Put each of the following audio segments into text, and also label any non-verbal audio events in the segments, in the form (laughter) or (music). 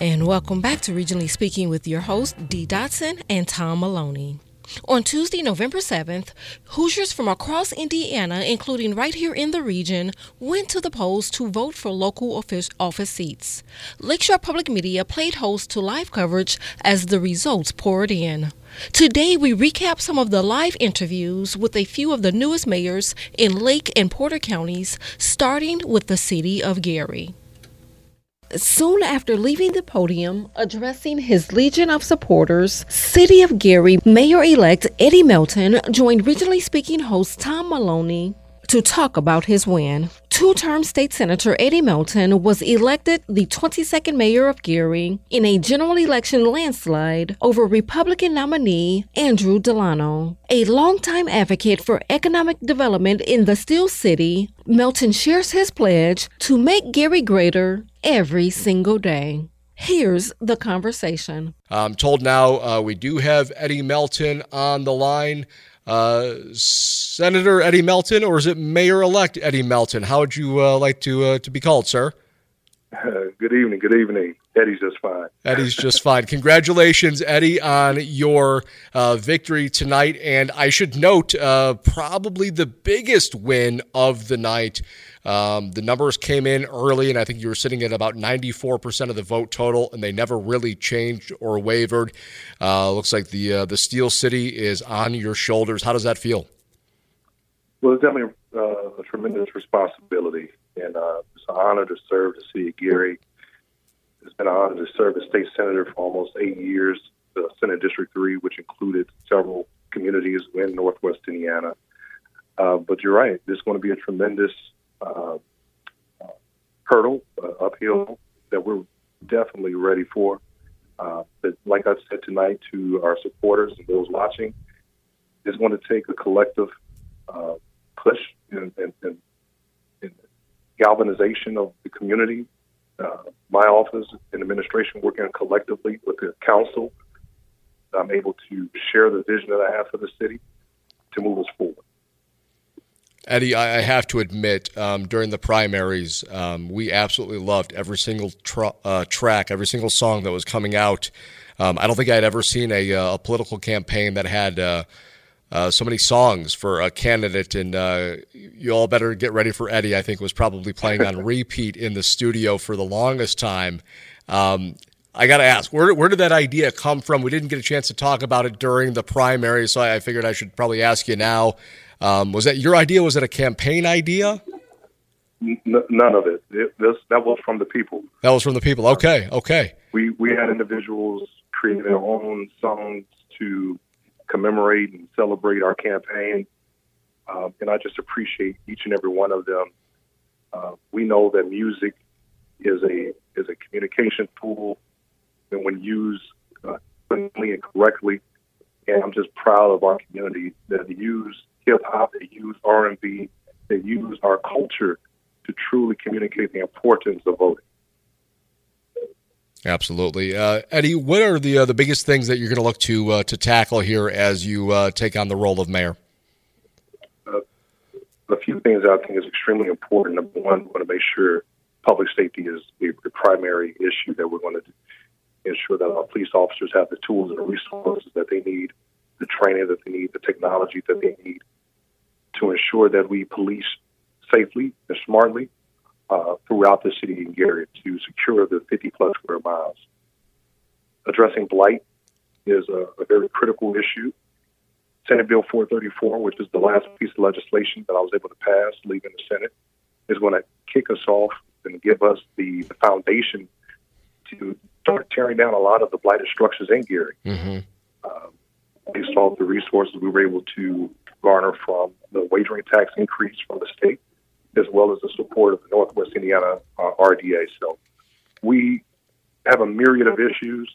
And welcome back to Regionally Speaking with your host, Dee Dotson and Tom Maloney. On Tuesday, November 7th, Hoosiers from across Indiana, including right here in the region, went to the polls to vote for local office, office seats. Lakeshore Public Media played host to live coverage as the results poured in. Today, we recap some of the live interviews with a few of the newest mayors in Lake and Porter counties, starting with the city of Gary. Soon after leaving the podium, addressing his legion of supporters, City of Gary Mayor elect Eddie Melton joined Regionally Speaking host Tom Maloney to talk about his win. Two term state senator Eddie Melton was elected the 22nd mayor of Gary in a general election landslide over Republican nominee Andrew Delano. A longtime advocate for economic development in the Steel City, Melton shares his pledge to make Gary greater every single day. Here's the conversation. I'm told now uh, we do have Eddie Melton on the line. Uh, Senator Eddie Melton, or is it Mayor-elect Eddie Melton? How would you uh, like to uh, to be called, sir? (laughs) good evening. Good evening. Eddie's just fine. (laughs) Eddie's just fine. Congratulations, Eddie, on your uh, victory tonight. And I should note, uh, probably the biggest win of the night. Um, the numbers came in early, and I think you were sitting at about 94% of the vote total, and they never really changed or wavered. Uh, looks like the uh, the Steel City is on your shoulders. How does that feel? Well, it's definitely uh, a tremendous responsibility, and uh, it's an honor to serve the city of Gary. It's been an honor to serve as state senator for almost eight years, the Senate District 3, which included several communities in northwest Indiana. Uh, but you're right, this is going to be a tremendous uh, hurdle, uh, uphill, that we're definitely ready for. Uh, but like I said tonight to our supporters and those watching, it's going to take a collective uh, push and, and, and, and, galvanization of the community. Uh, my office and administration working collectively with the council. I'm able to share the vision that I have for the city to move us forward. Eddie, I have to admit, um, during the primaries, um, we absolutely loved every single tra- uh, track, every single song that was coming out. Um, I don't think I'd ever seen a, uh, a political campaign that had uh, uh, so many songs for a candidate, and uh, you all better get ready for Eddie. I think was probably playing on (laughs) repeat in the studio for the longest time. Um, I got to ask, where where did that idea come from? We didn't get a chance to talk about it during the primary, so I figured I should probably ask you now. Um, was that your idea? Was it a campaign idea? N- none of it. it this, that was from the people. That was from the people. Okay, okay. We we had individuals create their own songs to commemorate and celebrate our campaign. Um, and I just appreciate each and every one of them. Uh, we know that music is a is a communication tool, and when used uh, and correctly, and I'm just proud of our community that use hip hop, they use R and B, they use our culture to truly communicate the importance of voting. Absolutely, uh, Eddie. What are the uh, the biggest things that you're going to look to uh, to tackle here as you uh, take on the role of mayor? Uh, a few things I think is extremely important. Number one, we want to make sure public safety is the, the primary issue that we're going to ensure that our police officers have the tools and the resources that they need, the training that they need, the technology that they need to ensure that we police safely and smartly uh, throughout the city and Gary to secure the 50 plus square miles. Addressing blight is a, a, very critical issue. Senate Bill 434, which is the last piece of legislation that I was able to pass leaving the Senate, is going to kick us off and give us the, the foundation to start tearing down a lot of the blighted structures in Gary. Mm-hmm. Um, based off the resources we were able to garner from the wagering tax increase from the state as well as the support of the Northwest Indiana uh, RDA. So we have a myriad of issues.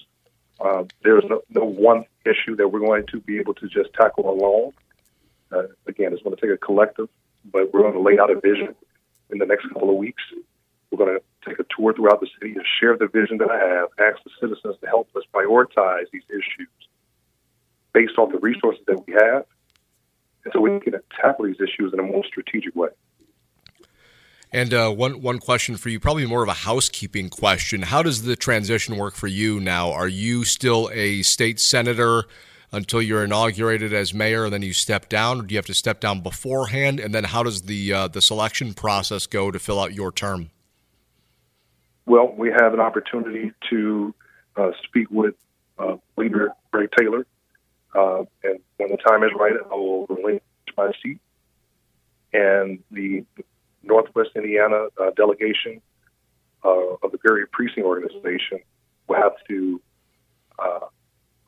Uh, there's no, no, one issue that we're going to be able to just tackle alone. Uh, again, it's going to take a collective, but we're going to lay out a vision in the next couple of weeks. We're going to take a tour throughout the city and share the vision that I have, ask the citizens to help us prioritize these issues based off the resources that we have, so we can tackle these issues in a more strategic way. And uh, one one question for you, probably more of a housekeeping question. How does the transition work for you now? Are you still a state senator until you're inaugurated as mayor, and then you step down, or do you have to step down beforehand? And then how does the uh, the selection process go to fill out your term? Well, we have an opportunity to uh, speak with uh, Leader Greg Taylor, uh, and when the time is right, I will relinquish my seat. And the Northwest Indiana uh, delegation uh, of the Gary Precinct Organization will have to uh,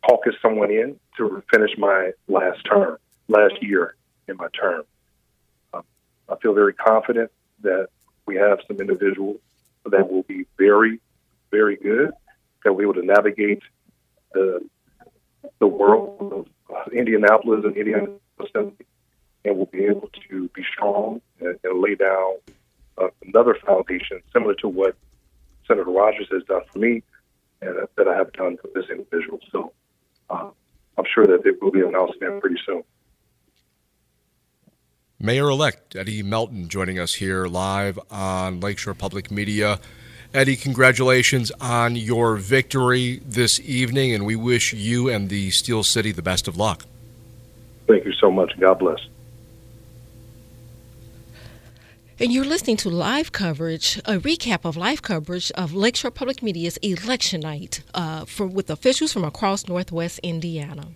caucus someone in to finish my last term, last year in my term. Um, I feel very confident that we have some individuals that will be very, very good, that will be able to navigate the the world of Indianapolis and Indiana Assembly, and will be able to be strong and, and lay down uh, another foundation similar to what Senator Rogers has done for me and uh, that I have done for this individual. So uh, I'm sure that it will be announced pretty soon. Mayor elect Eddie Melton joining us here live on Lakeshore Public Media. Eddie, congratulations on your victory this evening, and we wish you and the Steel City the best of luck. Thank you so much. God bless. And you're listening to live coverage, a recap of live coverage of Lakeshore Public Media's election night uh, for, with officials from across Northwest Indiana.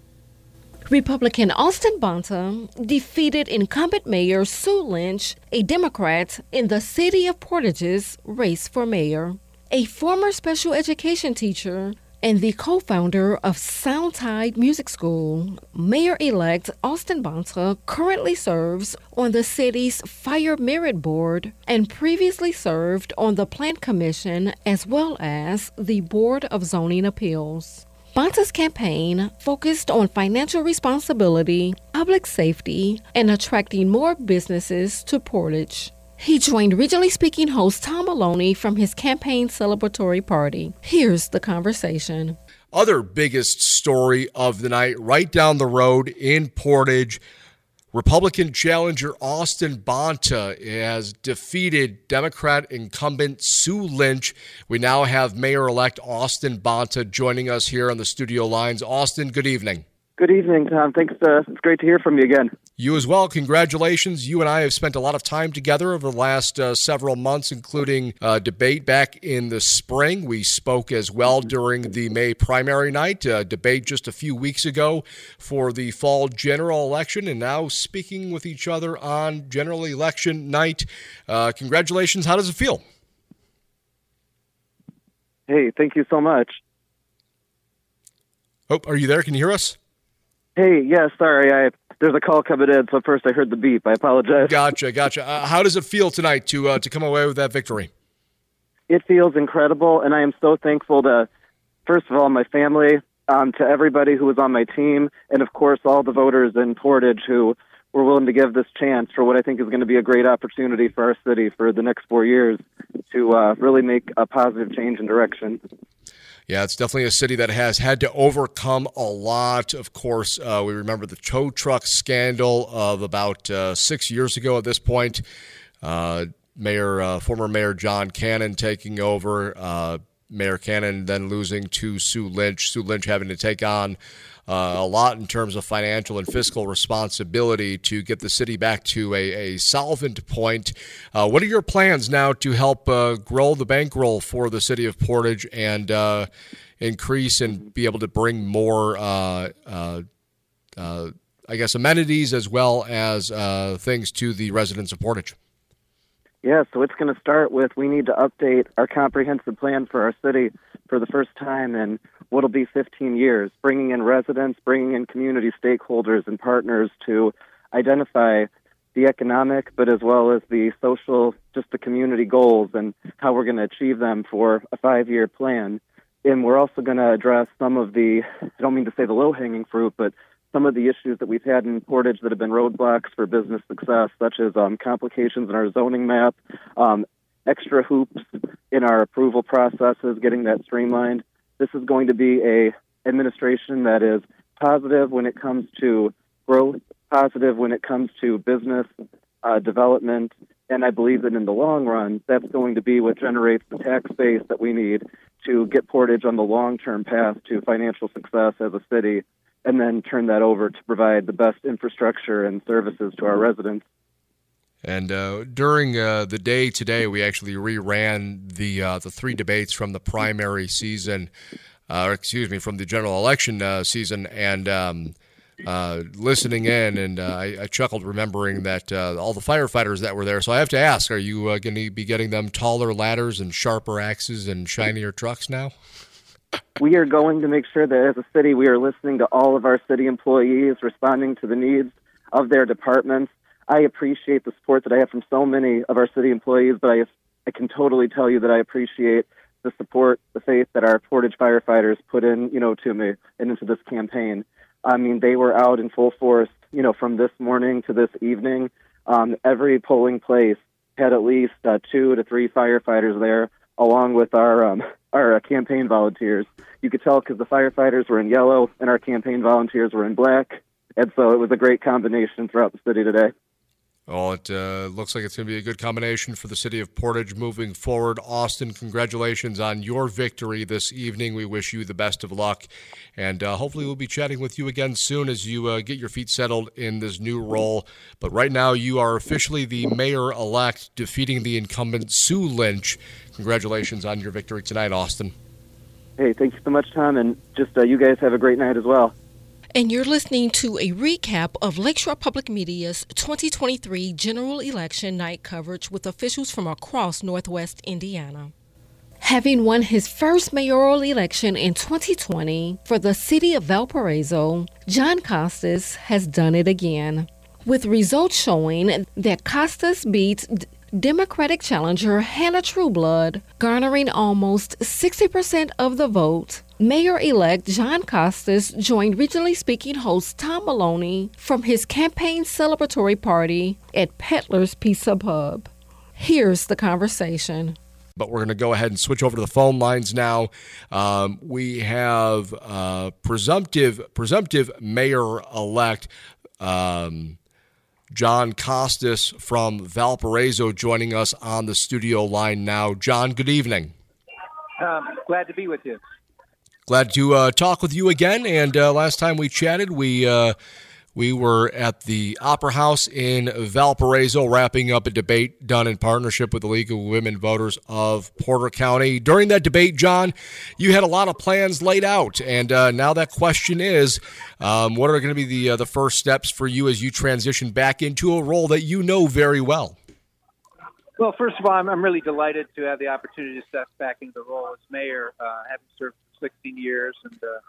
Republican Austin Bonta defeated incumbent Mayor Sue Lynch, a Democrat, in the city of Portage's race for mayor. A former special education teacher and the co founder of Soundtide Music School. Mayor elect Austin Bonta currently serves on the city's Fire Merit Board and previously served on the Plan Commission as well as the Board of Zoning Appeals. Bonta's campaign focused on financial responsibility, public safety, and attracting more businesses to Portage. He joined regionally speaking host Tom Maloney from his campaign celebratory party. Here's the conversation. Other biggest story of the night, right down the road in Portage. Republican challenger Austin Bonta has defeated Democrat incumbent Sue Lynch. We now have Mayor elect Austin Bonta joining us here on the studio lines. Austin, good evening. Good evening, Tom. Thanks. Uh, it's great to hear from you again. You as well. Congratulations. You and I have spent a lot of time together over the last uh, several months, including uh, debate back in the spring. We spoke as well during the May primary night, uh, debate just a few weeks ago for the fall general election, and now speaking with each other on general election night. Uh, congratulations. How does it feel? Hey, thank you so much. Oh, are you there? Can you hear us? Hey, yeah, sorry, I there's a call coming in, so first I heard the beep. I apologize. Gotcha, gotcha. Uh, how does it feel tonight to uh, to come away with that victory? It feels incredible, and I am so thankful to, first of all, my family, um, to everybody who was on my team, and of course all the voters in Portage who were willing to give this chance for what I think is going to be a great opportunity for our city for the next four years to uh, really make a positive change in direction. Yeah, it's definitely a city that has had to overcome a lot. Of course, uh, we remember the tow truck scandal of about uh, six years ago at this point. Uh, Mayor, uh, former Mayor John Cannon taking over. Uh, Mayor Cannon then losing to Sue Lynch. Sue Lynch having to take on uh, a lot in terms of financial and fiscal responsibility to get the city back to a, a solvent point. Uh, what are your plans now to help uh, grow the bankroll for the city of Portage and uh, increase and be able to bring more, uh, I guess, amenities as well as things to the residents of Portage? Yeah, so it's going to start with we need to update our comprehensive plan for our city for the first time in what'll be 15 years, bringing in residents, bringing in community stakeholders and partners to identify the economic, but as well as the social, just the community goals and how we're going to achieve them for a five year plan. And we're also going to address some of the, I don't mean to say the low hanging fruit, but some of the issues that we've had in Portage that have been roadblocks for business success, such as um, complications in our zoning map, um, extra hoops in our approval processes, getting that streamlined. This is going to be a administration that is positive when it comes to growth, positive when it comes to business uh, development, And I believe that in the long run, that's going to be what generates the tax base that we need to get Portage on the long term path to financial success as a city, and then turn that over to provide the best infrastructure and services to our residents. And uh, during uh, the day today, we actually reran the uh, the three debates from the primary season, uh, or excuse me, from the general election uh, season, and um, uh, listening in, and I, I, chuckled remembering that all the firefighters that were there. So I have to ask: Are you going to be getting them taller ladders and sharper axes and shinier trucks now? we are going to make sure that as a city, we are listening to all of our city employees, responding to the needs of their departments I appreciate the support that I have from so many of our city employees, but I, I can totally tell you that I appreciate the support, the faith that our Portage firefighters put in, you know, to me and into this campaign. I mean, they were out in full force, you know, from this morning to this evening. Um, every polling place had at least uh, two to three firefighters there, along with our um, (laughs) our uh, campaign volunteers. You could tell because the firefighters were in yellow and our campaign volunteers were in black, and so it was a great combination throughout the city today. Well, it uh, looks like it's going to be a good combination for the city of Portage moving forward. Austin, congratulations on your victory this evening. We wish you the best of luck. And uh, hopefully, we'll be chatting with you again soon as you uh, get your feet settled in this new role. But right now, you are officially the mayor elect, defeating the incumbent Sue Lynch. Congratulations on your victory tonight, Austin. Hey, thank you so much, Tom. And just uh, you guys have a great night as well and you're listening to a recap of Lakeshore Public Media's 2023 general election night coverage with officials from across Northwest Indiana. Having won his first mayoral election in 2020 for the city of Valparaiso, John Costas has done it again, with results showing that Costas beats Democratic challenger Hannah Trueblood, garnering almost 60% of the vote Mayor elect John Costas joined regionally speaking host Tom Maloney from his campaign celebratory party at Peddler's Pizza Pub. Here's the conversation. But we're going to go ahead and switch over to the phone lines now. Um, we have uh, presumptive presumptive mayor elect um, John Costas from Valparaiso joining us on the studio line now. John, good evening. Um, glad to be with you. Glad to uh, talk with you again. And uh, last time we chatted, we uh, we were at the Opera House in Valparaiso, wrapping up a debate done in partnership with the League of Women Voters of Porter County. During that debate, John, you had a lot of plans laid out, and uh, now that question is, um, what are going to be the uh, the first steps for you as you transition back into a role that you know very well? Well, first of all, I'm, I'm really delighted to have the opportunity to step back into the role as mayor, uh, having served 16 years. And uh,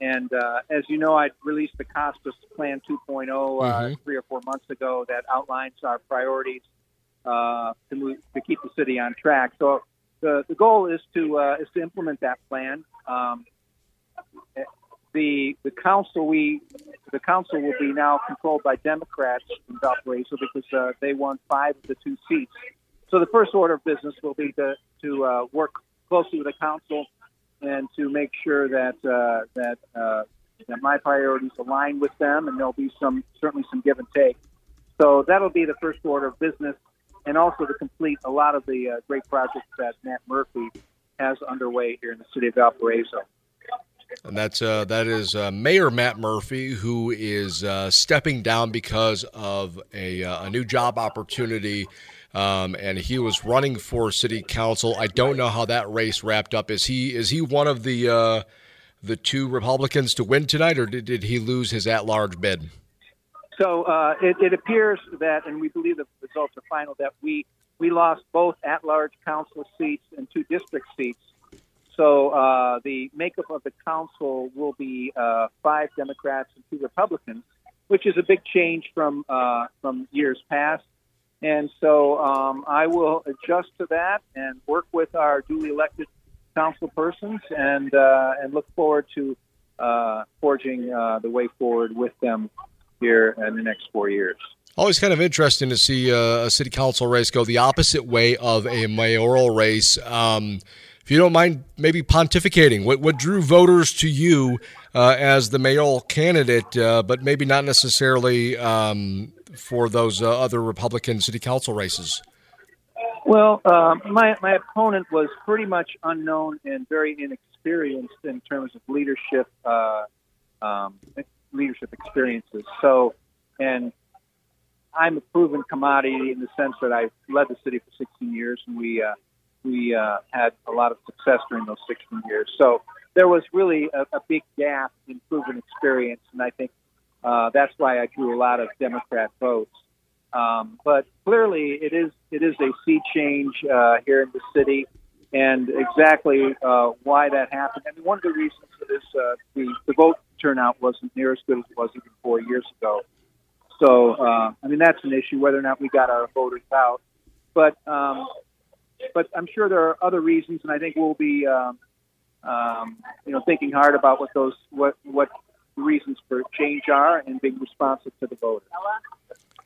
and uh, as you know, I released the Costas Plan 2.0 uh, mm-hmm. three or four months ago that outlines our priorities uh, to move, to keep the city on track. So the, the goal is to uh, is to implement that plan. Um, the the council we the council will be now controlled by Democrats in Valparaiso because uh, they won five of the two seats. So the first order of business will be to to uh, work closely with the council and to make sure that uh, that uh, that my priorities align with them, and there'll be some certainly some give and take. So that'll be the first order of business, and also to complete a lot of the uh, great projects that Matt Murphy has underway here in the city of Valparaiso. And that's uh, that is uh, Mayor Matt Murphy, who is uh, stepping down because of a, uh, a new job opportunity um, and he was running for city council. I don't know how that race wrapped up. Is he is he one of the uh, the two Republicans to win tonight, or did, did he lose his at large bid? So uh, it, it, appears that, and we believe the results are final, that we we lost both at large council seats and two district seats. So uh, the makeup of the council will be uh, five Democrats and two Republicans, which is a big change from uh, from years past. And so um, I will adjust to that and work with our duly elected council persons and uh, and look forward to uh, forging uh, the way forward with them here in the next four years. Always kind of interesting to see uh, a city council race go the opposite way of a mayoral race. Um, if you don't mind, maybe pontificating, what, what drew voters to you uh, as the mayoral candidate, uh, but maybe not necessarily um, for those uh, other Republican city council races? Well, uh, my my opponent was pretty much unknown and very inexperienced in terms of leadership uh, um, leadership experiences. So, and I'm a proven commodity in the sense that I led the city for 16 years, and we uh, we uh, had a lot of success during those 16 years. So there was really a, a big gap in proven experience, and I think uh, that's why I drew a lot of Democrat votes. Um, but clearly, it is it is a sea change uh, here in the city, and exactly uh, why that happened. I mean, one of the reasons is uh, the the vote turnout wasn't near as good as it was even four years ago. So, uh, I mean, that's an issue whether or not we got our voters out. But um, but I'm sure there are other reasons, and I think we'll be um, um, you know thinking hard about what those what what reasons for change are and being responsive to the voters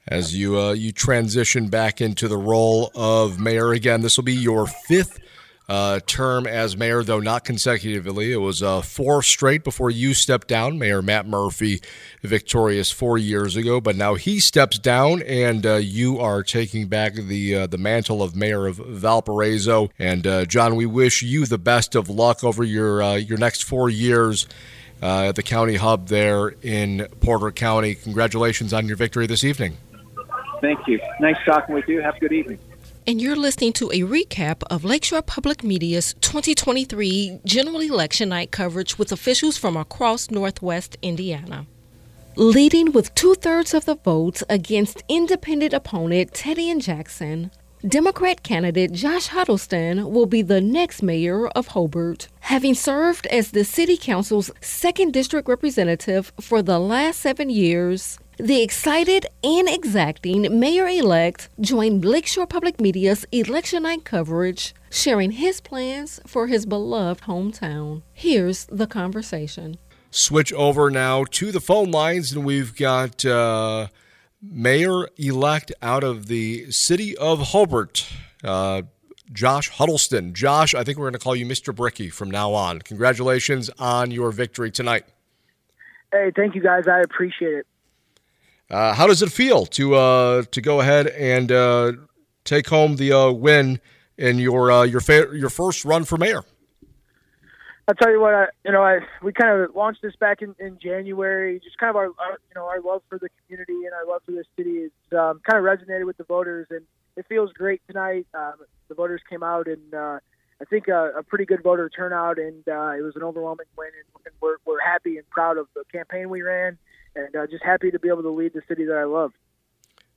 as you uh, you transition back into the role of mayor again. This will be your fifth uh, term as mayor, though not consecutively. It was uh, four straight before you stepped down. Mayor Matt Murphy, victorious four years ago, but now he steps down, and uh, you are taking back the uh, the mantle of mayor of Valparaiso. And uh, John, we wish you the best of luck over your your next four years. Uh, at the county hub there in Porter County. Congratulations on your victory this evening. Thank you. Nice talking with you. Have a good evening. And you're listening to a recap of Lakeshore Public Media's 2023 general election night coverage with officials from across Northwest Indiana. Leading with two thirds of the votes against independent opponent Teddy and Jackson, Democrat candidate Josh Huddleston will be the next mayor of Hobart, having served as the City Council's second district representative for the last seven years. The excited and exacting mayor elect joined Lakeshore Public Media's election night coverage, sharing his plans for his beloved hometown. Here's the conversation. Switch over now to the phone lines, and we've got uh, mayor elect out of the city of Hobart. Uh, Josh Huddleston. Josh, I think we're going to call you Mr. Bricky from now on. Congratulations on your victory tonight. Hey, thank you guys. I appreciate it. Uh, how does it feel to uh, to go ahead and uh, take home the uh, win in your uh, your fa- your first run for mayor? I'll tell you what, I, you know, I we kind of launched this back in, in January. Just kind of our, our, you know our love for the community and our love for this city is um, kind of resonated with the voters, and it feels great tonight. Um, the voters came out, and uh, I think a, a pretty good voter turnout, and uh, it was an overwhelming win, and, we're we're happy and proud of the campaign we ran and uh, just happy to be able to lead the city that I love.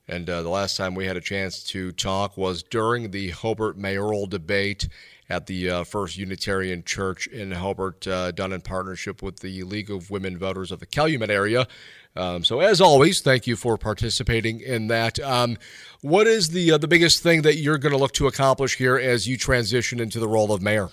And uh, the last time we had a chance to talk was during the Hobart mayoral debate at the uh, First Unitarian Church in Hobart, uh, done in partnership with the League of Women Voters of the Calumet area. Um, so, as always, thank you for participating in that. Um, what is the uh, the biggest thing that you're going to look to accomplish here as you transition into the role of mayor?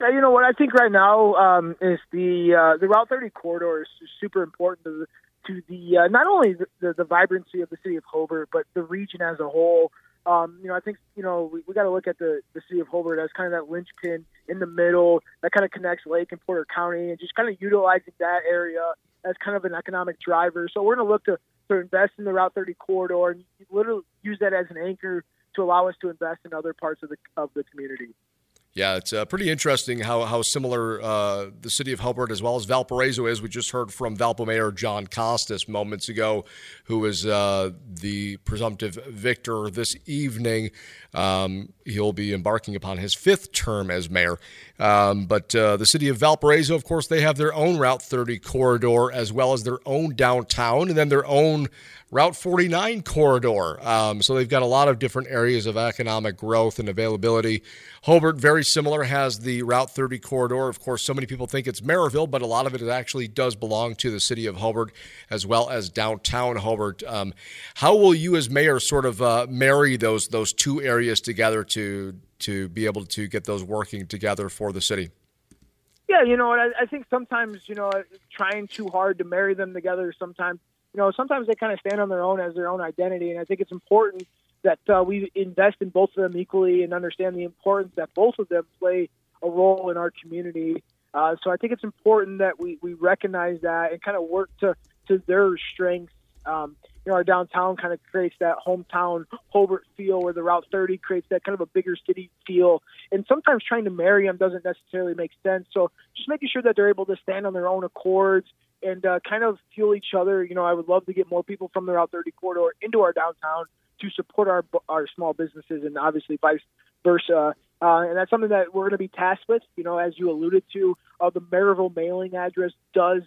Yeah, you know what I think right now um, is the uh, the Route 30 corridor is super important to the, to the uh, not only the, the, the vibrancy of the city of Hobart, but the region as a whole. Um, you know, I think you know we, we got to look at the the city of Hobart as kind of that linchpin in the middle that kind of connects Lake and Porter County, and just kind of utilizing that area as kind of an economic driver. So we're going to look to to invest in the Route 30 corridor and literally use that as an anchor to allow us to invest in other parts of the of the community. Yeah, it's uh, pretty interesting how, how similar uh, the city of Hobart as well as Valparaiso is. We just heard from Valpo Mayor John Costas moments ago, who is uh, the presumptive victor this evening. Um, he'll be embarking upon his fifth term as mayor. Um, but uh, the city of Valparaiso, of course, they have their own Route 30 corridor as well as their own downtown and then their own Route 49 corridor. Um, so they've got a lot of different areas of economic growth and availability. Hobart, very similar, has the Route 30 corridor. Of course, so many people think it's Merrillville, but a lot of it actually does belong to the city of Hobart as well as downtown Hobart. Um, how will you, as mayor, sort of uh, marry those those two areas together to to be able to get those working together for the city? Yeah, you know? I, I think sometimes you know trying too hard to marry them together sometimes you know, sometimes they kind of stand on their own as their own identity. And I think it's important that uh, we invest in both of them equally and understand the importance that both of them play a role in our community. Uh, so I think it's important that we, we recognize that and kind of work to, to their strengths. Um, you know, our downtown kind of creates that hometown Hobart feel, where the Route 30 creates that kind of a bigger city feel. And sometimes trying to marry them doesn't necessarily make sense. So just making sure that they're able to stand on their own accords and uh, kind of fuel each other. You know, I would love to get more people from the Route 30 corridor into our downtown to support our our small businesses, and obviously vice versa. Uh, and that's something that we're going to be tasked with. You know, as you alluded to, uh, the Merrillville mailing address does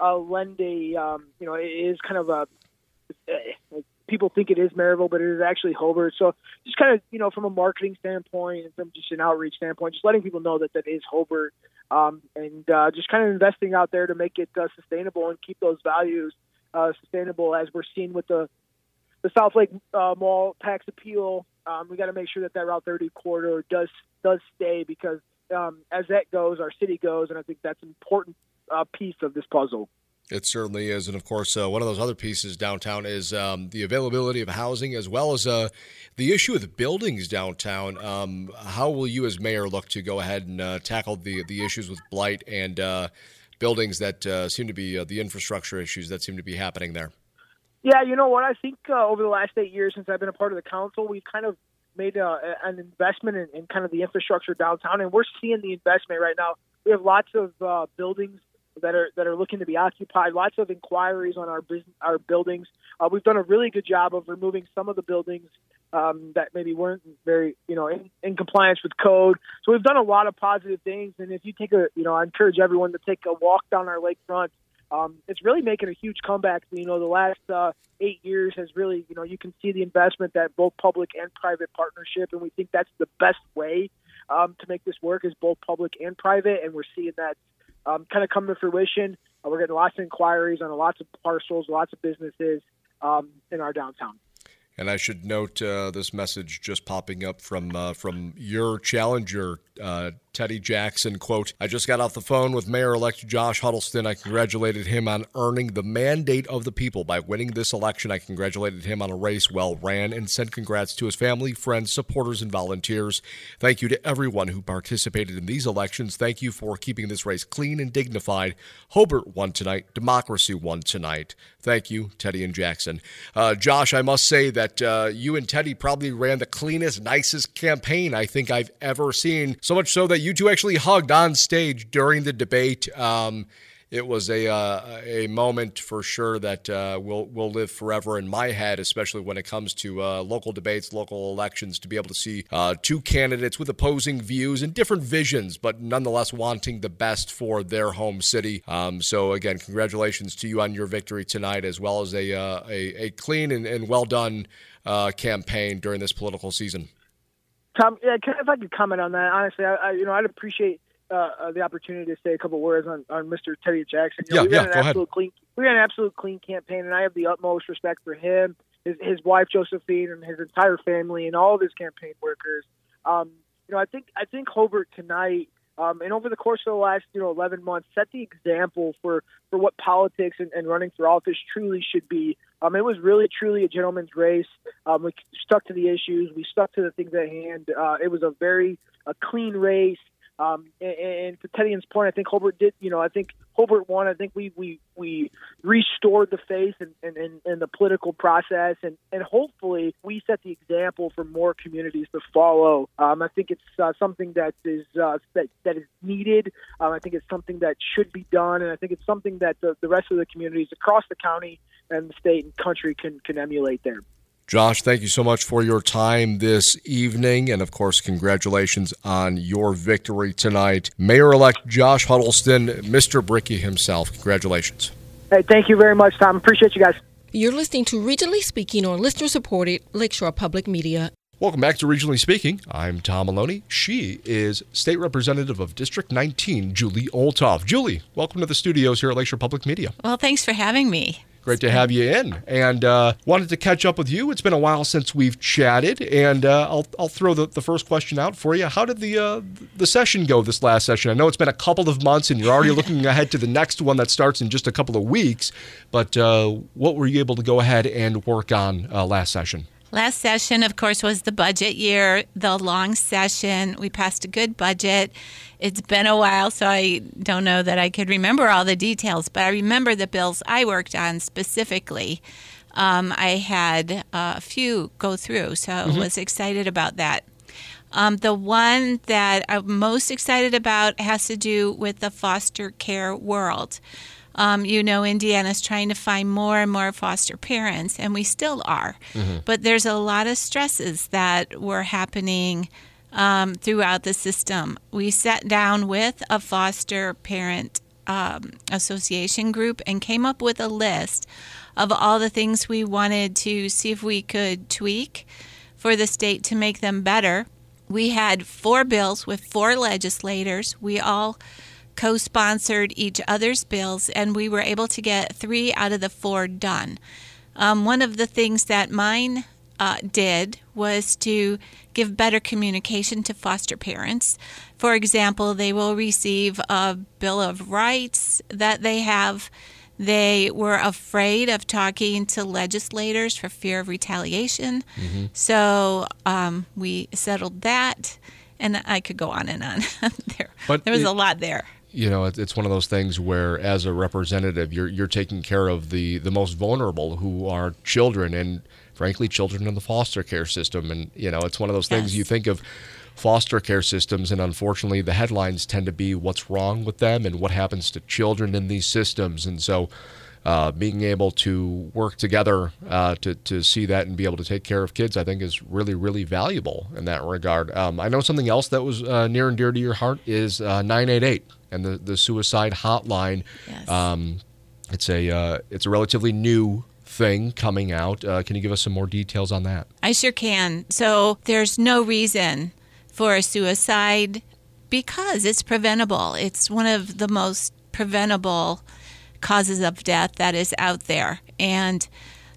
uh, lend a, um, you know, it is kind of a, uh, people think it is Merrillville, but it is actually Hobart. So just kind of, you know, from a marketing standpoint and from just an outreach standpoint, just letting people know that that is Hobart um, and uh, just kind of investing out there to make it uh, sustainable and keep those values uh, sustainable as we're seeing with the the Southlake uh, Mall tax appeal. Um, we got to make sure that that Route 30 corridor does does stay because um, as that goes, our city goes, and I think that's an important uh, piece of this puzzle. It certainly is, and of course, uh, one of those other pieces downtown is um, the availability of housing, as well as uh, the issue the buildings downtown. Um, how will you, as mayor, look to go ahead and uh, tackle the the issues with blight and uh, buildings that uh, seem to be the infrastructure issues that seem to be happening there? Yeah, you know what? I think uh, over the last eight years since I've been a part of the council, we've kind of made uh, an investment in, in, kind of the infrastructure downtown, and we're seeing the investment right now. We have lots of uh, buildings that are that are looking to be occupied. Lots of inquiries on our business, our buildings. Uh, we've done a really good job of removing some of the buildings um, that maybe weren't very, you know, in, in, compliance with code. So we've done a lot of positive things. And if you take a, you know, I encourage everyone to take a walk down our lakefront um, it's really making a huge comeback. You know, the last uh, eight years has really, you know, you can see the investment that both public and private partnership, and we think that's the best way um, to make this work is both public and private, and we're seeing that um, kind of come to fruition. Uh, we're getting lots of inquiries on lots of parcels, lots of businesses um, in our downtown. And I should note uh, this message just popping up from uh, from your challenger, uh, Teddy Jackson. Quote: I just got off the phone with Mayor-elect Josh Huddleston. I congratulated him on earning the mandate of the people by winning this election. I congratulated him on a race well ran and sent congrats to his family, friends, supporters, and volunteers. Thank you to everyone who participated in these elections. Thank you for keeping this race clean and dignified. Hobart won tonight. Democracy won tonight. Thank you, Teddy and Jackson. Uh, Josh, I must say that uh, you and Teddy probably ran the cleanest, nicest campaign I think I've ever seen. So much so that you two actually hugged on stage during the debate. Um, it was a uh, a moment for sure that uh, will will live forever in my head, especially when it comes to uh, local debates, local elections. To be able to see uh, two candidates with opposing views and different visions, but nonetheless wanting the best for their home city. Um, so again, congratulations to you on your victory tonight, as well as a uh, a, a, clean and, and well done uh, campaign during this political season. Tom, yeah, if I could comment on that, honestly, I, I you know I'd appreciate uh, uh, the opportunity to say a couple words on, on Mr. Teddy Jackson. You know, yeah, we yeah, an absolute ahead. clean we got an absolute clean campaign, and I have the utmost respect for him, his his wife Josephine, and his entire family, and all of his campaign workers. Um, you know, I think I think Hobart tonight. Um, and over the course of the last, you know, 11 months, set the example for, for what politics and, and running for office truly should be. Um, it was really, truly a gentleman's race. Um, we stuck to the issues. We stuck to the things at hand. Uh, it was a very a clean race. Um, and, and to Teddy's point, I think Hobart did. You know, I think Hobart won. I think we we we restored the faith in, in the political process, and and hopefully we set the example for more communities to follow. Um, I think it's uh, something that is uh, that that is needed. Um, I think it's something that should be done, and I think it's something that the, the rest of the communities across the county and the state and country can can emulate there. Josh, thank you so much for your time this evening. And of course, congratulations on your victory tonight. Mayor elect Josh Huddleston, Mr. Bricky himself. Congratulations. Hey, thank you very much, Tom. Appreciate you guys. You're listening to Regionally Speaking on listener supported Lakeshore Public Media. Welcome back to Regionally Speaking. I'm Tom Maloney. She is State Representative of District 19, Julie Olthoff. Julie, welcome to the studios here at Lakeshore Public Media. Well, thanks for having me. Great to have you in, and uh, wanted to catch up with you. It's been a while since we've chatted, and uh, I'll, I'll throw the, the first question out for you. How did the uh, the session go this last session? I know it's been a couple of months, and you're already (laughs) looking ahead to the next one that starts in just a couple of weeks. But uh, what were you able to go ahead and work on uh, last session? Last session, of course, was the budget year, the long session. We passed a good budget. It's been a while, so I don't know that I could remember all the details, but I remember the bills I worked on specifically. um, I had a few go through, so I was excited about that. Um, the one that I'm most excited about has to do with the foster care world. Um, you know, Indiana's trying to find more and more foster parents, and we still are. But there's a lot of stresses that were happening um, throughout the system. We sat down with a foster parent um, association group and came up with a list of all the things we wanted to see if we could tweak for the state to make them better. We had four bills with four legislators. We all co sponsored each other's bills, and we were able to get three out of the four done. Um, one of the things that mine uh, did was to give better communication to foster parents. For example, they will receive a Bill of Rights that they have. They were afraid of talking to legislators for fear of retaliation. So um, we settled that. And I could go on and on. (laughs) there, But there was it- a lot there. You know, it's one of those things where, as a representative, you're you're taking care of the the most vulnerable, who are children, and frankly, children in the foster care system. And you know, it's one of those things you think of foster care systems, and unfortunately, the headlines tend to be what's wrong with them and what happens to children in these systems. And so, uh, being able to work together uh, to, to see that and be able to take care of kids, I think is really, really valuable in that regard. Um, I know something else that was uh, near and dear to your heart is uh, 988 and the, the suicide hotline. Yes. Um, it's a uh, it's a relatively new thing coming out. Uh, can you give us some more details on that? I sure can. So there's no reason for a suicide because it's preventable. It's one of the most preventable causes of death that is out there. And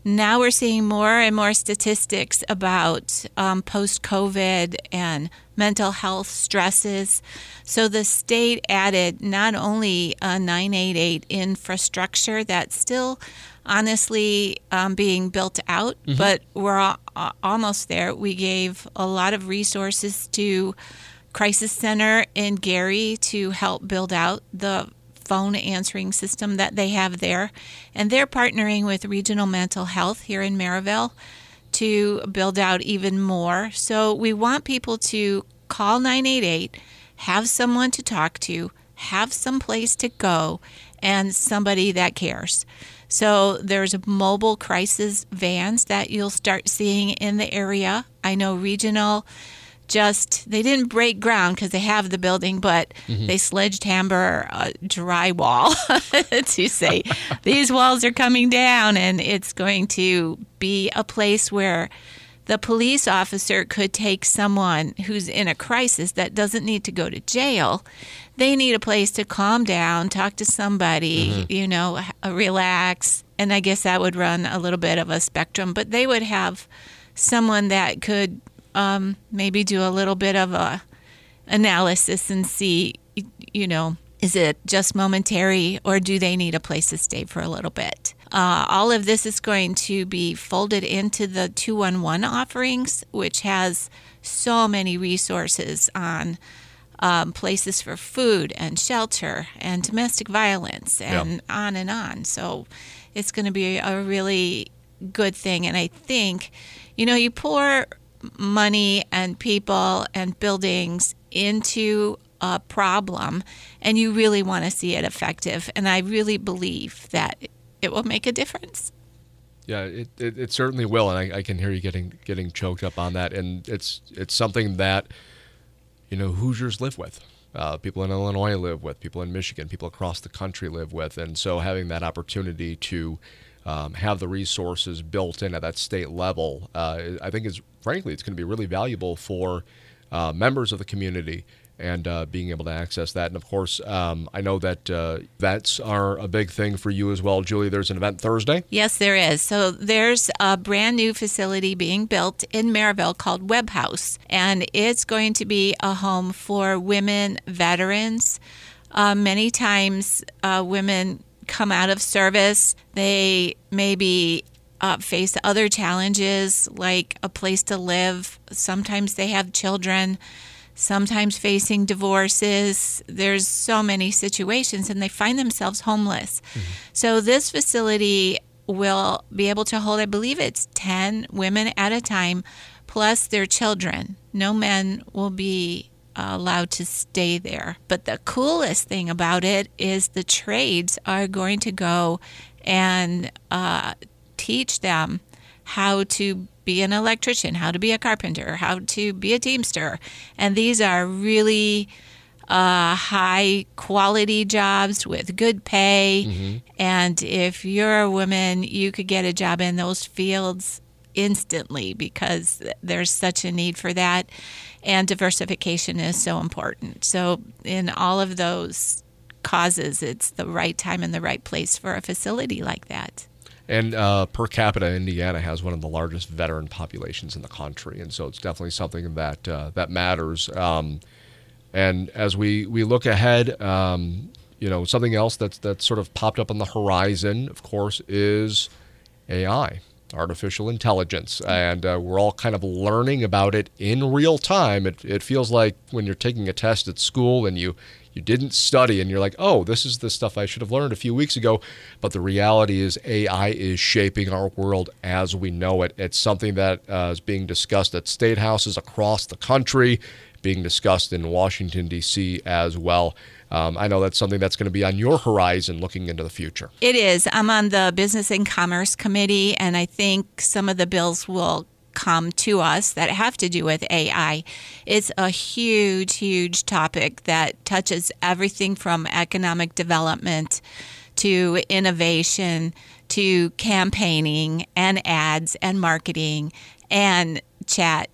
now we're seeing more and more statistics about um, post COVID and mental health stresses. So the state added not only a 988 infrastructure that's still honestly um, being built out, but we're al- a- almost there. We gave a lot of resources to Crisis Center in Gary to help build out the phone answering system that they have there. And they're partnering with Regional Mental Health here in Merrillville to build out even more. So we want people to call 988, have someone to talk to, have some place to go, and somebody that cares. So there's mobile crisis vans that you'll start seeing in the area. I know regional just they didn't break ground because they have the building, but mm-hmm. they sledgehammer uh, drywall (laughs) to say these walls are coming down, and it's going to be a place where the police officer could take someone who's in a crisis that doesn't need to go to jail. They need a place to calm down, talk to somebody, mm-hmm. you know, uh, relax. And I guess that would run a little bit of a spectrum, but they would have someone that could um, maybe do a little bit of a analysis and see, you know, is it just momentary or do they need a place to stay for a little bit? Uh, all of this is going to be folded into the 211 offerings, which has so many resources on um, places for food and shelter and domestic violence and on and on. So it's going to be a really good thing. And I think, you know, you pour money and people and buildings into a problem and you really want to see it effective. And I really believe that it will make a difference. Yeah, it, it, it certainly will, and I, I can hear you getting getting choked up on that. And it's it's something that you know Hoosiers live with. Uh, people in Illinois live with. People in Michigan. People across the country live with. And so having that opportunity to um, have the resources built in at that state level, uh, I think is frankly it's going to be really valuable for uh, members of the community and uh, being able to access that. And of course, um, I know that uh, are a big thing for you as well, Julie. There's an event Thursday. Yes, there is. So there's a brand new facility being built in Merrillville called Webb House, and it's going to be a home for women veterans. Uh, many times, uh, women come out of service. They maybe uh, face other challenges like a place to live. Sometimes they have children sometimes facing divorces. There's so many situations, and they find themselves homeless. So, this facility will be able to hold, I believe it's 10 women at a time, plus their children. No men will be allowed to stay there. But the coolest thing about it is the trades are going to go and uh, teach them how to be an electrician, how to be a carpenter, how to be a teamster. And these are really uh, high quality jobs with good pay. Mm-hmm. And if you're a woman, you could get a job in those fields instantly because there's such a need for that. And diversification is so important. So, in all of those causes, it's the right time and the right place for a facility like that. And uh, per capita, Indiana has one of the largest veteran populations in the country, and so it's definitely something that uh, that matters. Um, and as we, we look ahead, um, you know, something else that's that's sort of popped up on the horizon, of course, is AI, artificial intelligence, and uh, we're all kind of learning about it in real time. It, it feels like when you're taking a test at school and you you didn't study and you're like, oh, this is the stuff I should have learned a few weeks ago. But the reality is, AI is shaping our world as we know it. It's something that uh, is being discussed at state houses across the country being discussed in Washington, D.C. as well. Um, I know that's something that's going to be on your horizon looking into the future. It is. I'm on the Business and Commerce Committee, and I think some of the bills will come to us that have to do with AI. It's a huge, huge topic that touches everything from economic development to innovation to campaigning and ads and marketing and chat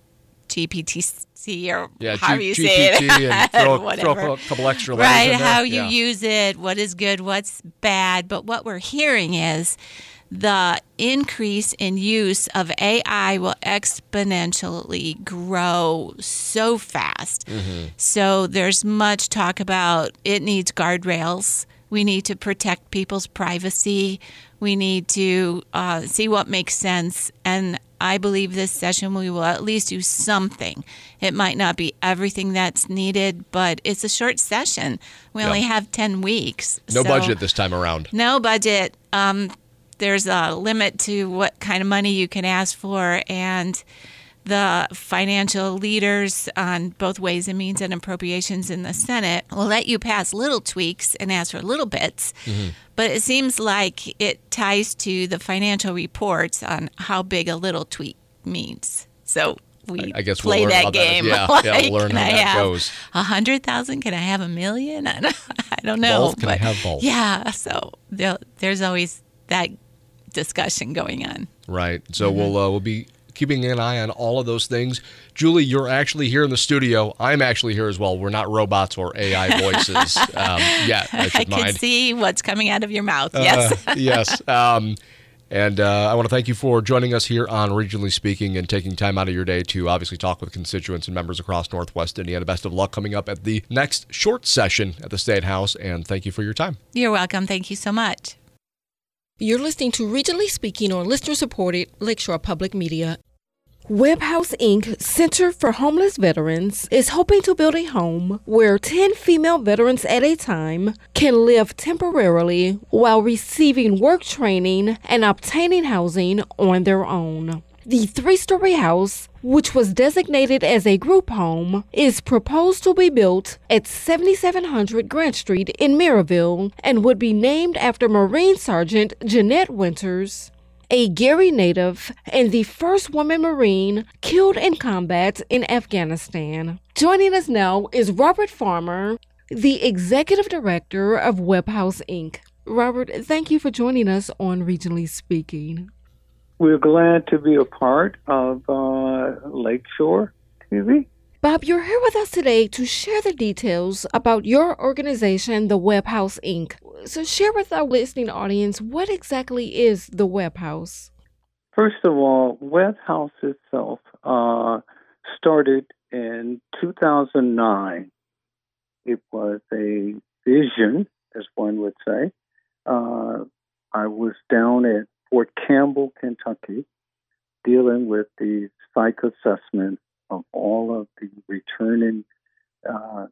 GPT or yeah, how G- you GPT say it. and throw, (laughs) throw a couple extra letters right, how you yeah. use it, what is good, what's bad. But what we're hearing is the increase in use of AI will exponentially grow so fast. Mm-hmm. So there's much talk about it needs guardrails. We need to protect people's privacy. We need to uh, see what makes sense. And I believe this session we will at least do something. It might not be everything that's needed, but it's a short session. We only have 10 weeks. No so budget this time around. No budget. Um, there's a limit to what kind of money you can ask for, and the financial leaders on both Ways and Means and Appropriations in the Senate will let you pass little tweaks and ask for little bits. Mm-hmm. But it seems like it ties to the financial reports on how big a little tweak means. So we I, I guess play we'll that game. That yeah, like, (laughs) yeah, we'll learn how I that have goes. A hundred thousand? Can I have a million? (laughs) I don't, I don't know. Both? Can but I have both? Yeah. So there, there's always that discussion going on. Right. So Mm-hmm. we'll uh, we'll be keeping an eye on all of those things. Julie, you're actually here in the studio. I'm actually here as well. We're not robots or AI (laughs) voices um, yet. I I can see what's coming out of your mouth. Yes. Uh, (laughs) yes. Um, and uh, I want to thank you for joining us here on Regionally Speaking and taking time out of your day to obviously talk with constituents and members across Northwest Indiana. Best of luck coming up at the next short session at the State House. And thank you for your time. You're welcome. Thank you so much. You're listening to Regionally Speaking on listener supported Lakeshore Public Media. Webb House Inc., Center for Homeless Veterans, is hoping to build a home where 10 female veterans at a time can live temporarily while receiving work training and obtaining housing on their own. The three story house, which was designated as a group home, is proposed to be built at 7700 Grant Street in Merrillville and would be named after Marine Sergeant Jeannette Winters, a Gary native and the first woman Marine killed in combat in Afghanistan. Joining us now is Robert Farmer, the Executive Director of Webb House Inc. Robert, thank you for joining us on Regionally Speaking. We're glad to be a part of uh, Lakeshore TV. Bob, you're here with us today to share the details about your organization, the Webb House Inc. So, share with our listening audience what exactly is the Webb House. First of all, Webb House itself uh, started in 2009. It was a vision, as one would say. Uh, I was down at Fort Campbell, Kentucky, dealing with the psych assessment of all of the returning uh,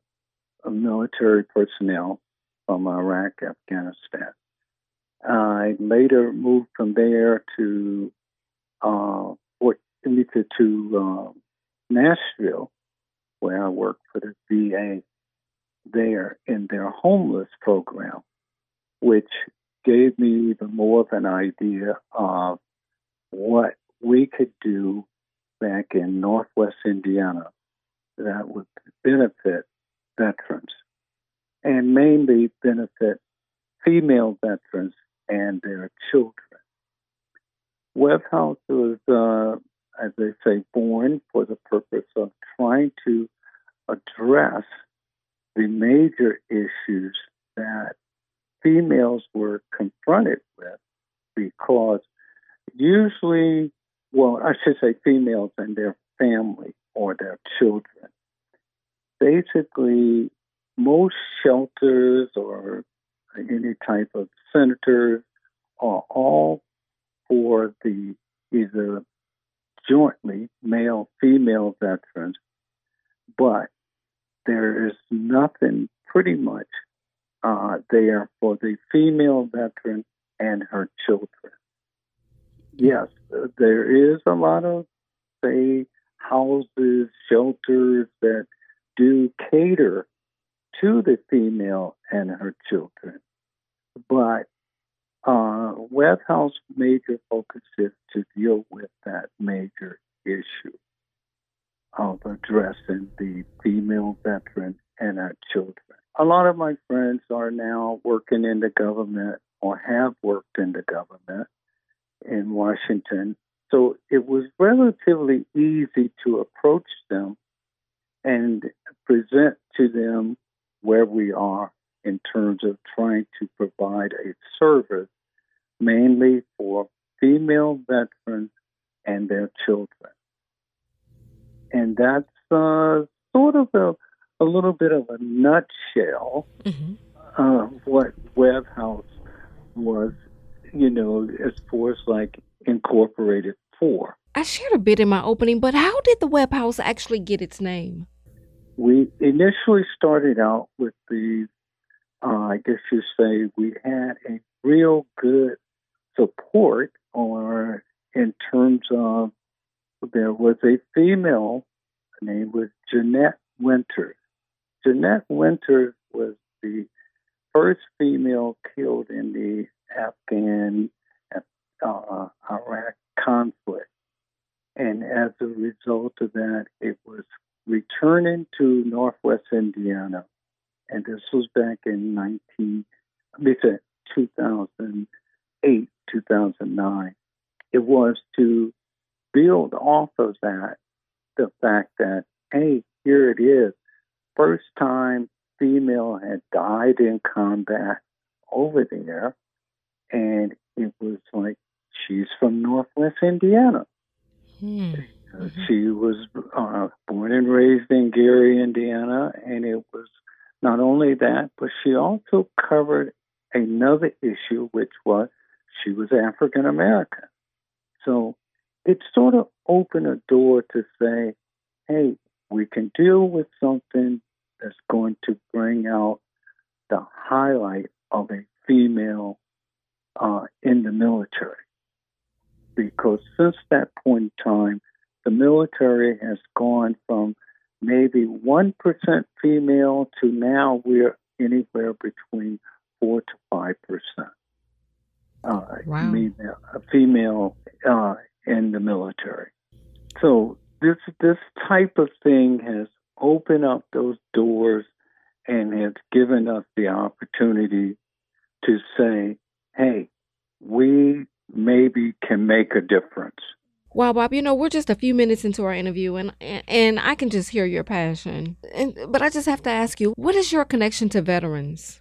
military personnel from Iraq, Afghanistan. I later moved from there to uh, Fort, to, to uh, Nashville, where I worked for the VA there in their homeless program, which gave me even more of an idea of what we could do back in Northwest Indiana that would benefit veterans and mainly benefit female veterans and their children. Webb House was, uh, as they say, born for the purpose of trying to address the major issues that females were confronted with because usually, well, I should say females and their family or their children. Basically, most shelters or any type of centers are all for the either jointly male female veterans, but there is nothing pretty much uh, there for the female veteran and her children. Yes, there is a lot of, say, houses, shelters that do cater to the female and her children. But uh, Webb House major focus is to deal with that major issue of addressing the female veteran and our children. A lot of my friends are now working in the government or have worked in the government in Washington. So it was relatively easy to approach them and present to them where we are in terms of trying to provide a service mainly for female veterans and their children. And that's uh, sort of a, a little bit of a nutshell mm-hmm. of what Webb House was, you know, as far as like incorporated for. I shared a bit in my opening, but how did the Webb House actually get its name? We initially started out with the, uh, I guess you say, we had a real good support or in terms of there was a female named was Jeannette Winters. Jeannette Winters was the first female killed in the Afghan uh, Iraq conflict. And as a result of that, it was returning to Northwest Indiana. And this was back in 19, let me say 2008, 2009. It was to build off of that the fact that, hey, here it is. First time female had died in combat over there. And it was like, she's from Northwest Indiana. Hmm. She was uh, born and raised in Gary, Indiana, and it was not only that, but she also covered another issue, which was she was African American. So it sort of opened a door to say, hey, we can deal with something that's going to bring out the highlight of a female uh, in the military. Because since that point in time, the military has gone from maybe 1% female to now we're anywhere between 4 to 5%. Uh, wow. I mean, a female uh, in the military. So this this type of thing has opened up those doors and has given us the opportunity to say, "Hey, we maybe can make a difference." Wow, Bob, you know we're just a few minutes into our interview, and and I can just hear your passion. And, but I just have to ask you, what is your connection to veterans?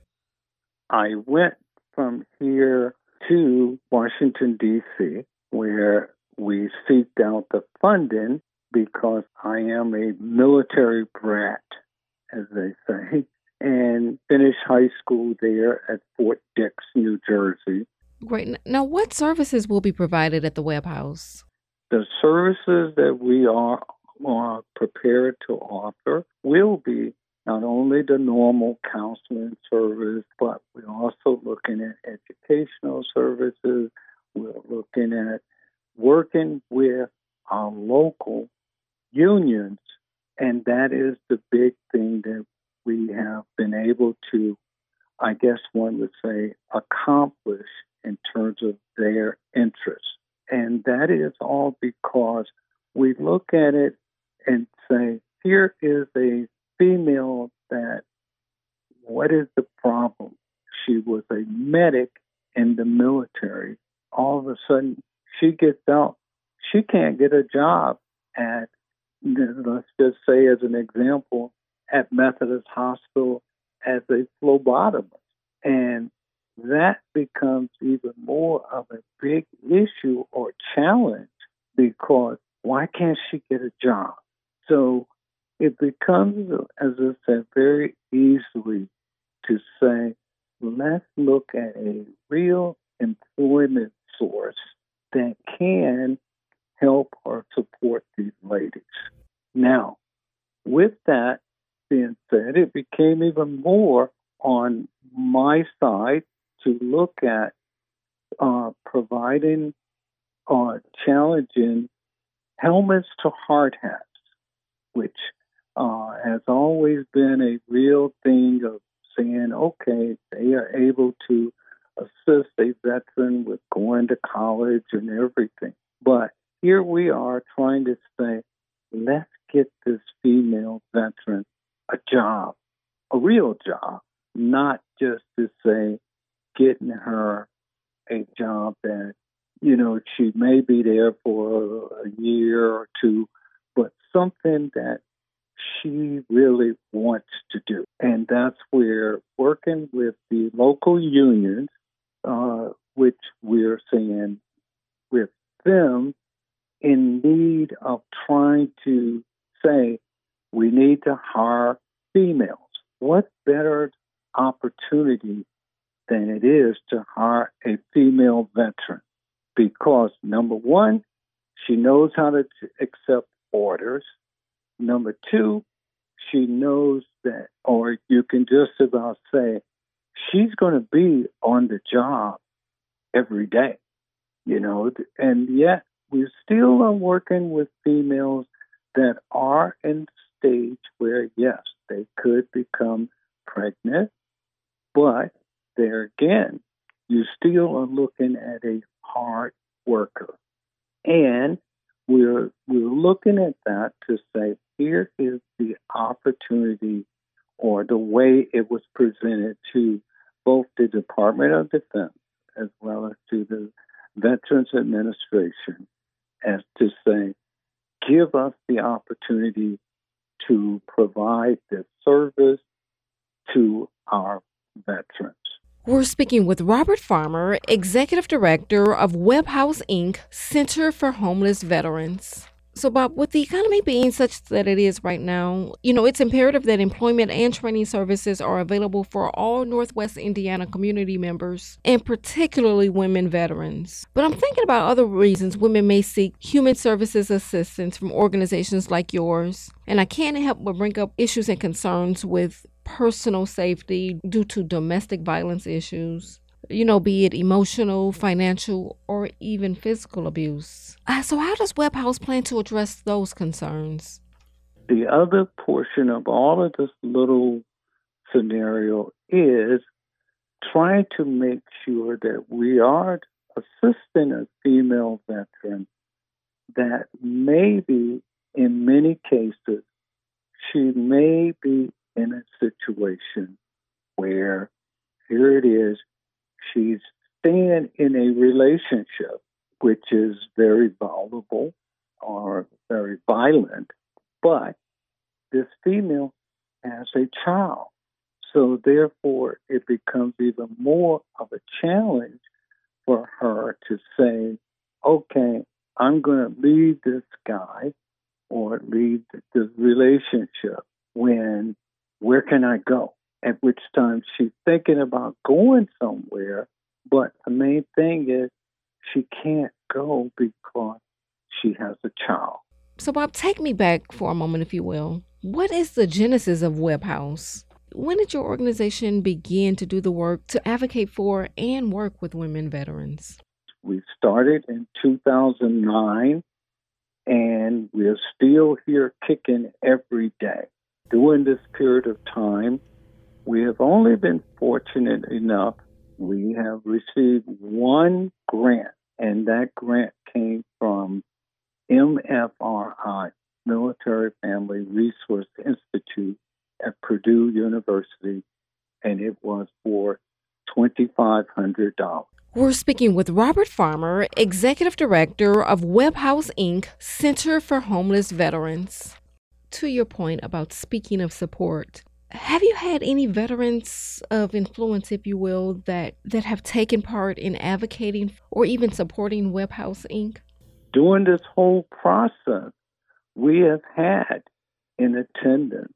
I went from here to Washington D.C., where we seeked out the funding because I am a military brat, as they say, and finished high school there at Fort Dix, New Jersey. Great. Now, what services will be provided at the Webb House? The services that we are, are prepared to offer will be not only the normal counseling service, but we're also looking at educational services. We're looking at working with our local unions, and that is the big thing that we have been able to, I guess one would say, accomplish in terms of their interests. And that is all because we look at it and say, here is a female that, what is the problem? She was a medic in the military. All of a sudden, she gets out. She can't get a job at, let's just say, as an example, at Methodist Hospital as a phlebotomist. And that becomes even more of a big issue or challenge because why can't she get a job? So it becomes, as I said, very easily to say, let's look at a real employment source that can help or support these ladies. Now, with that being said, it became even more on my side to look at uh, providing or uh, challenging helmets to hard hats, which uh, has always been a real thing of saying, okay, they are able to assist a veteran with going to college and everything. But here we are trying to say, let's get this female veteran a job, a real job, not just to say, getting her a job that, you know, she may be there for a year or two, but something that she really wants to do. And that's where working with the local unions, uh, which we're seeing with them in need of trying to say we need to hire females. What better opportunity than it is to hire a female veteran? Because number one, she knows how to accept orders. Number two, she knows that, or you can just about say, she's going to be on the job every day, you know, and yet we still are working with females that are in the stage where, yes, they could become pregnant, but there again, you still are looking at a hard worker. And we're, we're looking at that to say, here is the opportunity or the way it was presented to both the Department of Defense as well as to the Veterans Administration as to say, give us the opportunity to provide this service to our veterans. We're speaking with Robert Farmer, Executive Director of Webb House Inc., Center for Homeless Veterans. So, Bob, with the economy being such that it is right now, you know, it's imperative that employment and training services are available for all Northwest Indiana community members, and particularly women veterans. But I'm thinking about other reasons women may seek human services assistance from organizations like yours. And I can't help but bring up issues and concerns with personal safety due to domestic violence issues you know, be it emotional, financial, or even physical abuse. Uh, so, how does Webb House plan to address those concerns? The other portion of all of this little scenario is trying to make sure that we are assisting a female veteran that maybe in many cases she may be in a situation where here it is she's staying in a relationship which is very vulnerable or very violent, but this female has a child. So therefore, it becomes even more of a challenge for her to say, okay, I'm going to leave this guy or leave the relationship when where can I go? At which time she's thinking about going somewhere, but the main thing is she can't go because she has a child. So, Bob, take me back for a moment, if you will. What is the genesis of Webb House? When did your organization begin to do the work to advocate for and work with women veterans? We started in 2009 and we're still here kicking every day. During this period of time, we have only been fortunate enough. We have received one grant, and that grant came from MFRI, Military Family Resource Institute at Purdue University, and it was for $2,500. We're speaking with Robert Farmer, Executive Director of Webb House Inc., Center for Homeless Veterans. To your point about speaking of support, have you had any veterans of influence, if you will, that, that have taken part in advocating or even supporting Webb House Inc.? During this whole process, we have had in attendance,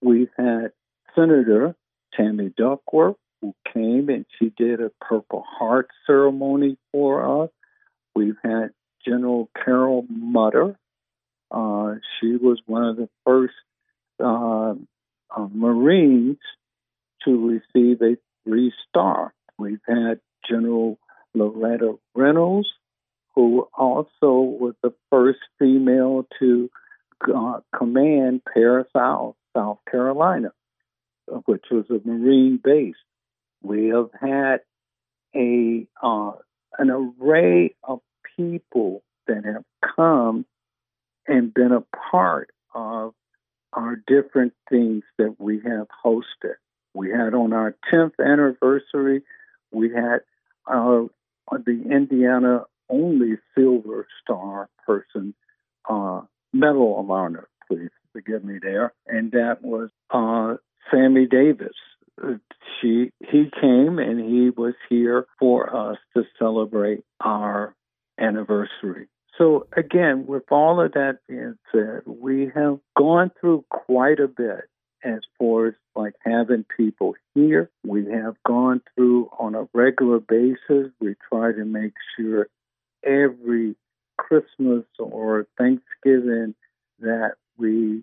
we've had Senator Tammy Duckworth, who came and she did a Purple Heart ceremony for us. We've had General Carol Mutter. Uh, she was one of the first uh, uh, Marines to receive a three star. We've had General Loretta Reynolds, who also was the first female to uh, command Parris Isle, South Carolina, which was a Marine base. We have had a uh, an array of people that have come and been a part of our different things that we have hosted. We had on our 10th anniversary, we had uh, the Indiana only Silver Star person uh, Medal Honor, please forgive me there, and that was uh, Sammy Davis she he came and he was here for us to celebrate our anniversary. So again, with all of that being said, we have gone through quite a bit as far as like having people here. We have gone through on a regular basis. We try to make sure every Christmas or Thanksgiving that we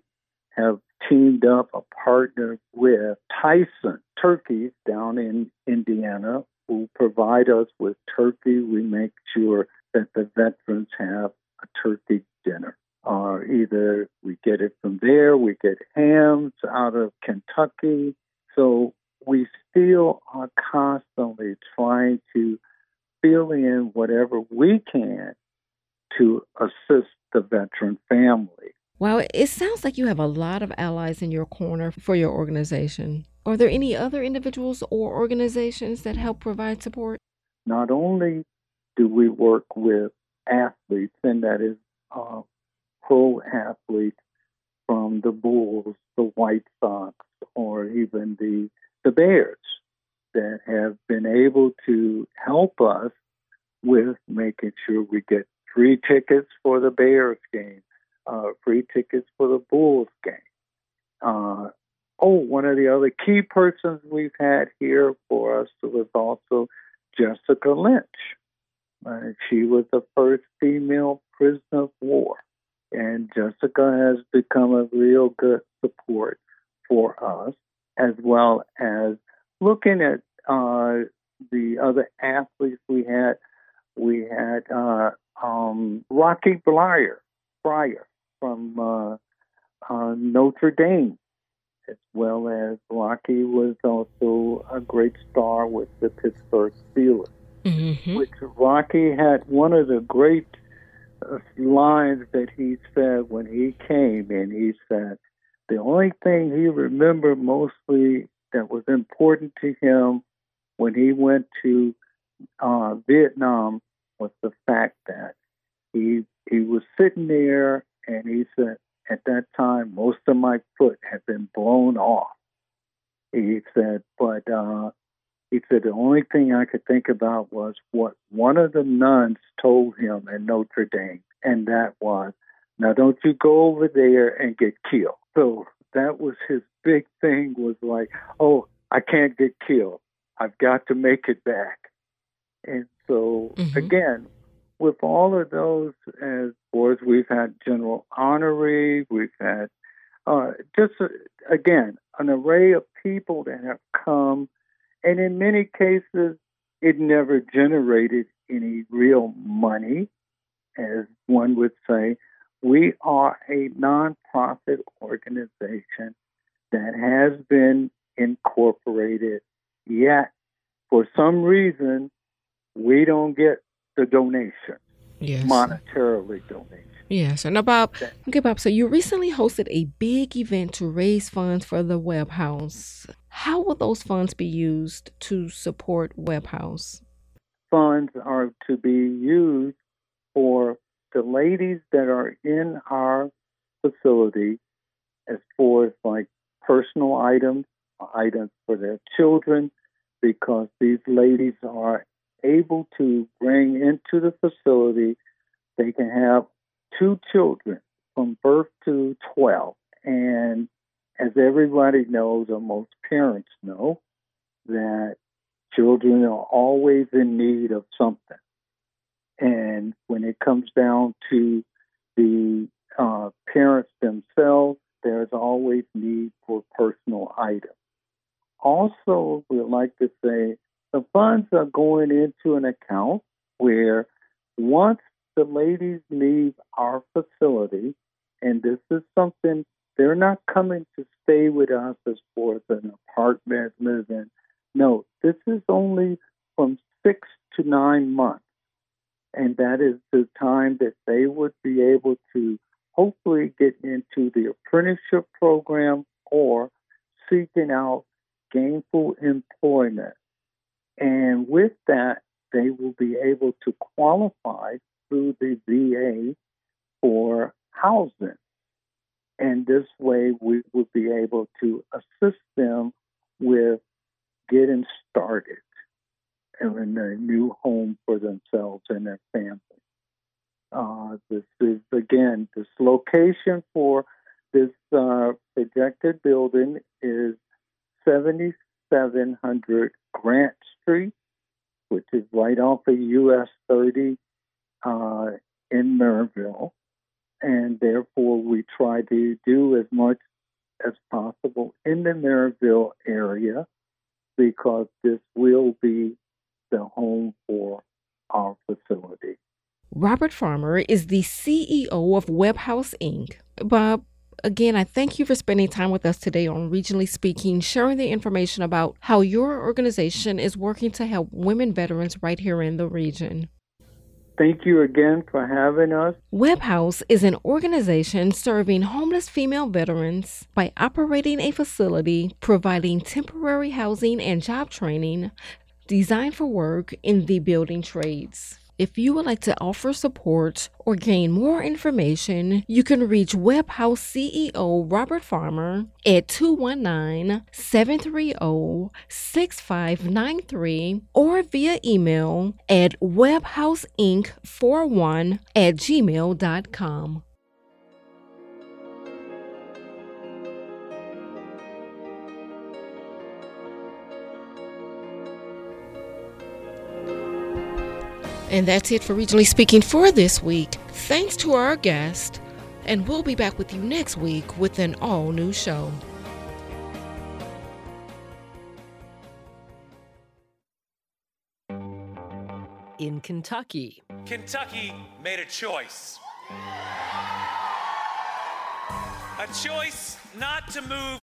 have teamed up a partner with Tyson Turkeys down in Indiana who provide us with turkey. We make sure that the veterans have a turkey dinner. Uh, either we get it from there, we get hams out of Kentucky. So we still are constantly trying to fill in whatever we can to assist the veteran family. Well, it sounds like you have a lot of allies in your corner for your organization. Are there any other individuals or organizations that help provide support? Not only do we work with athletes, and that is uh, pro athletes from the Bulls, the White Sox, or even the the Bears that have been able to help us with making sure we get free tickets for the Bears game, uh, free tickets for the Bulls game. Uh, oh, one of the other key persons we've had here for us was also Jessica Lynch. Uh, she was the first female prisoner of war, and Jessica has become a real good support for us, as well as looking at uh, the other athletes we had. We had uh, um, Rocky Bleier, Fryer, from uh, uh, Notre Dame, as well as Rocky was also a great star with the Pittsburgh Steelers. Mm-hmm. Which Rocky had one of the great uh, lines that he said when he came in. He said the only thing he remembered mostly that was important to him when he went to uh, Vietnam was the fact that he he was sitting there and he said, at that time, most of my foot had been blown off. He said, but uh, he said the only thing I could think about was what one of the nuns told him at Notre Dame, and that was, now don't you go over there and get killed. So that was his big thing was like, oh, I can't get killed. I've got to make it back. And so mm-hmm. again, with all of those as boards, we've had general honorary, we've had uh, just uh, again an array of people that have come, and in many cases, it never generated any real money, as one would say. We are a nonprofit organization that has been incorporated, yet for some reason we don't get the donation, yes. monetarily donation. Yes, and Bob, okay, Bob. So you recently hosted a big event to raise funds for the Webb House. How will those funds be used to support Webb House? Funds are to be used for the ladies that are in our facility, as far as like personal items, items for their children, because these ladies are able to bring into the facility. They can have two children from birth to 12. And as everybody knows, or most parents know, that children are always in need of something. And when it comes down to the uh, parents themselves, there's always need for personal items. Also, we'd like to say the funds are going into an account where once the ladies leave our facility, and this is something they're not coming to stay with us as for an apartment living. No, this is only from six to nine months. And that is the time that they would be able to hopefully get into the apprenticeship program or seeking out gainful employment. And with that, they will be able to qualify through the VA for housing. And this way, we will be able to assist them with getting started in a new home for themselves and their family. Uh, this is, again, this location for this uh, projected building is 7700 Grant Street, which is right off of US 30 uh, in Merrillville, and therefore we try to do as much as possible in the Merrillville area because this will be the home for our facility. Robert Farmer is the CEO of Webb House Inc. Bob, again, I thank you for spending time with us today on Regionally Speaking, sharing the information about how your organization is working to help women veterans right here in the region. Thank you again for having us. Webb House is an organization serving homeless female veterans by operating a facility providing temporary housing and job training designed for work in the building trades. If you would like to offer support or gain more information, you can reach Webb House CEO Robert Farmer at 219 730 6593 or via email at webhouseinc41 at gmail.com. And that's it for Regionally Speaking for this week. Thanks to our guest, and we'll be back with you next week with an all new show. In Kentucky, Kentucky made a choice. A choice not to move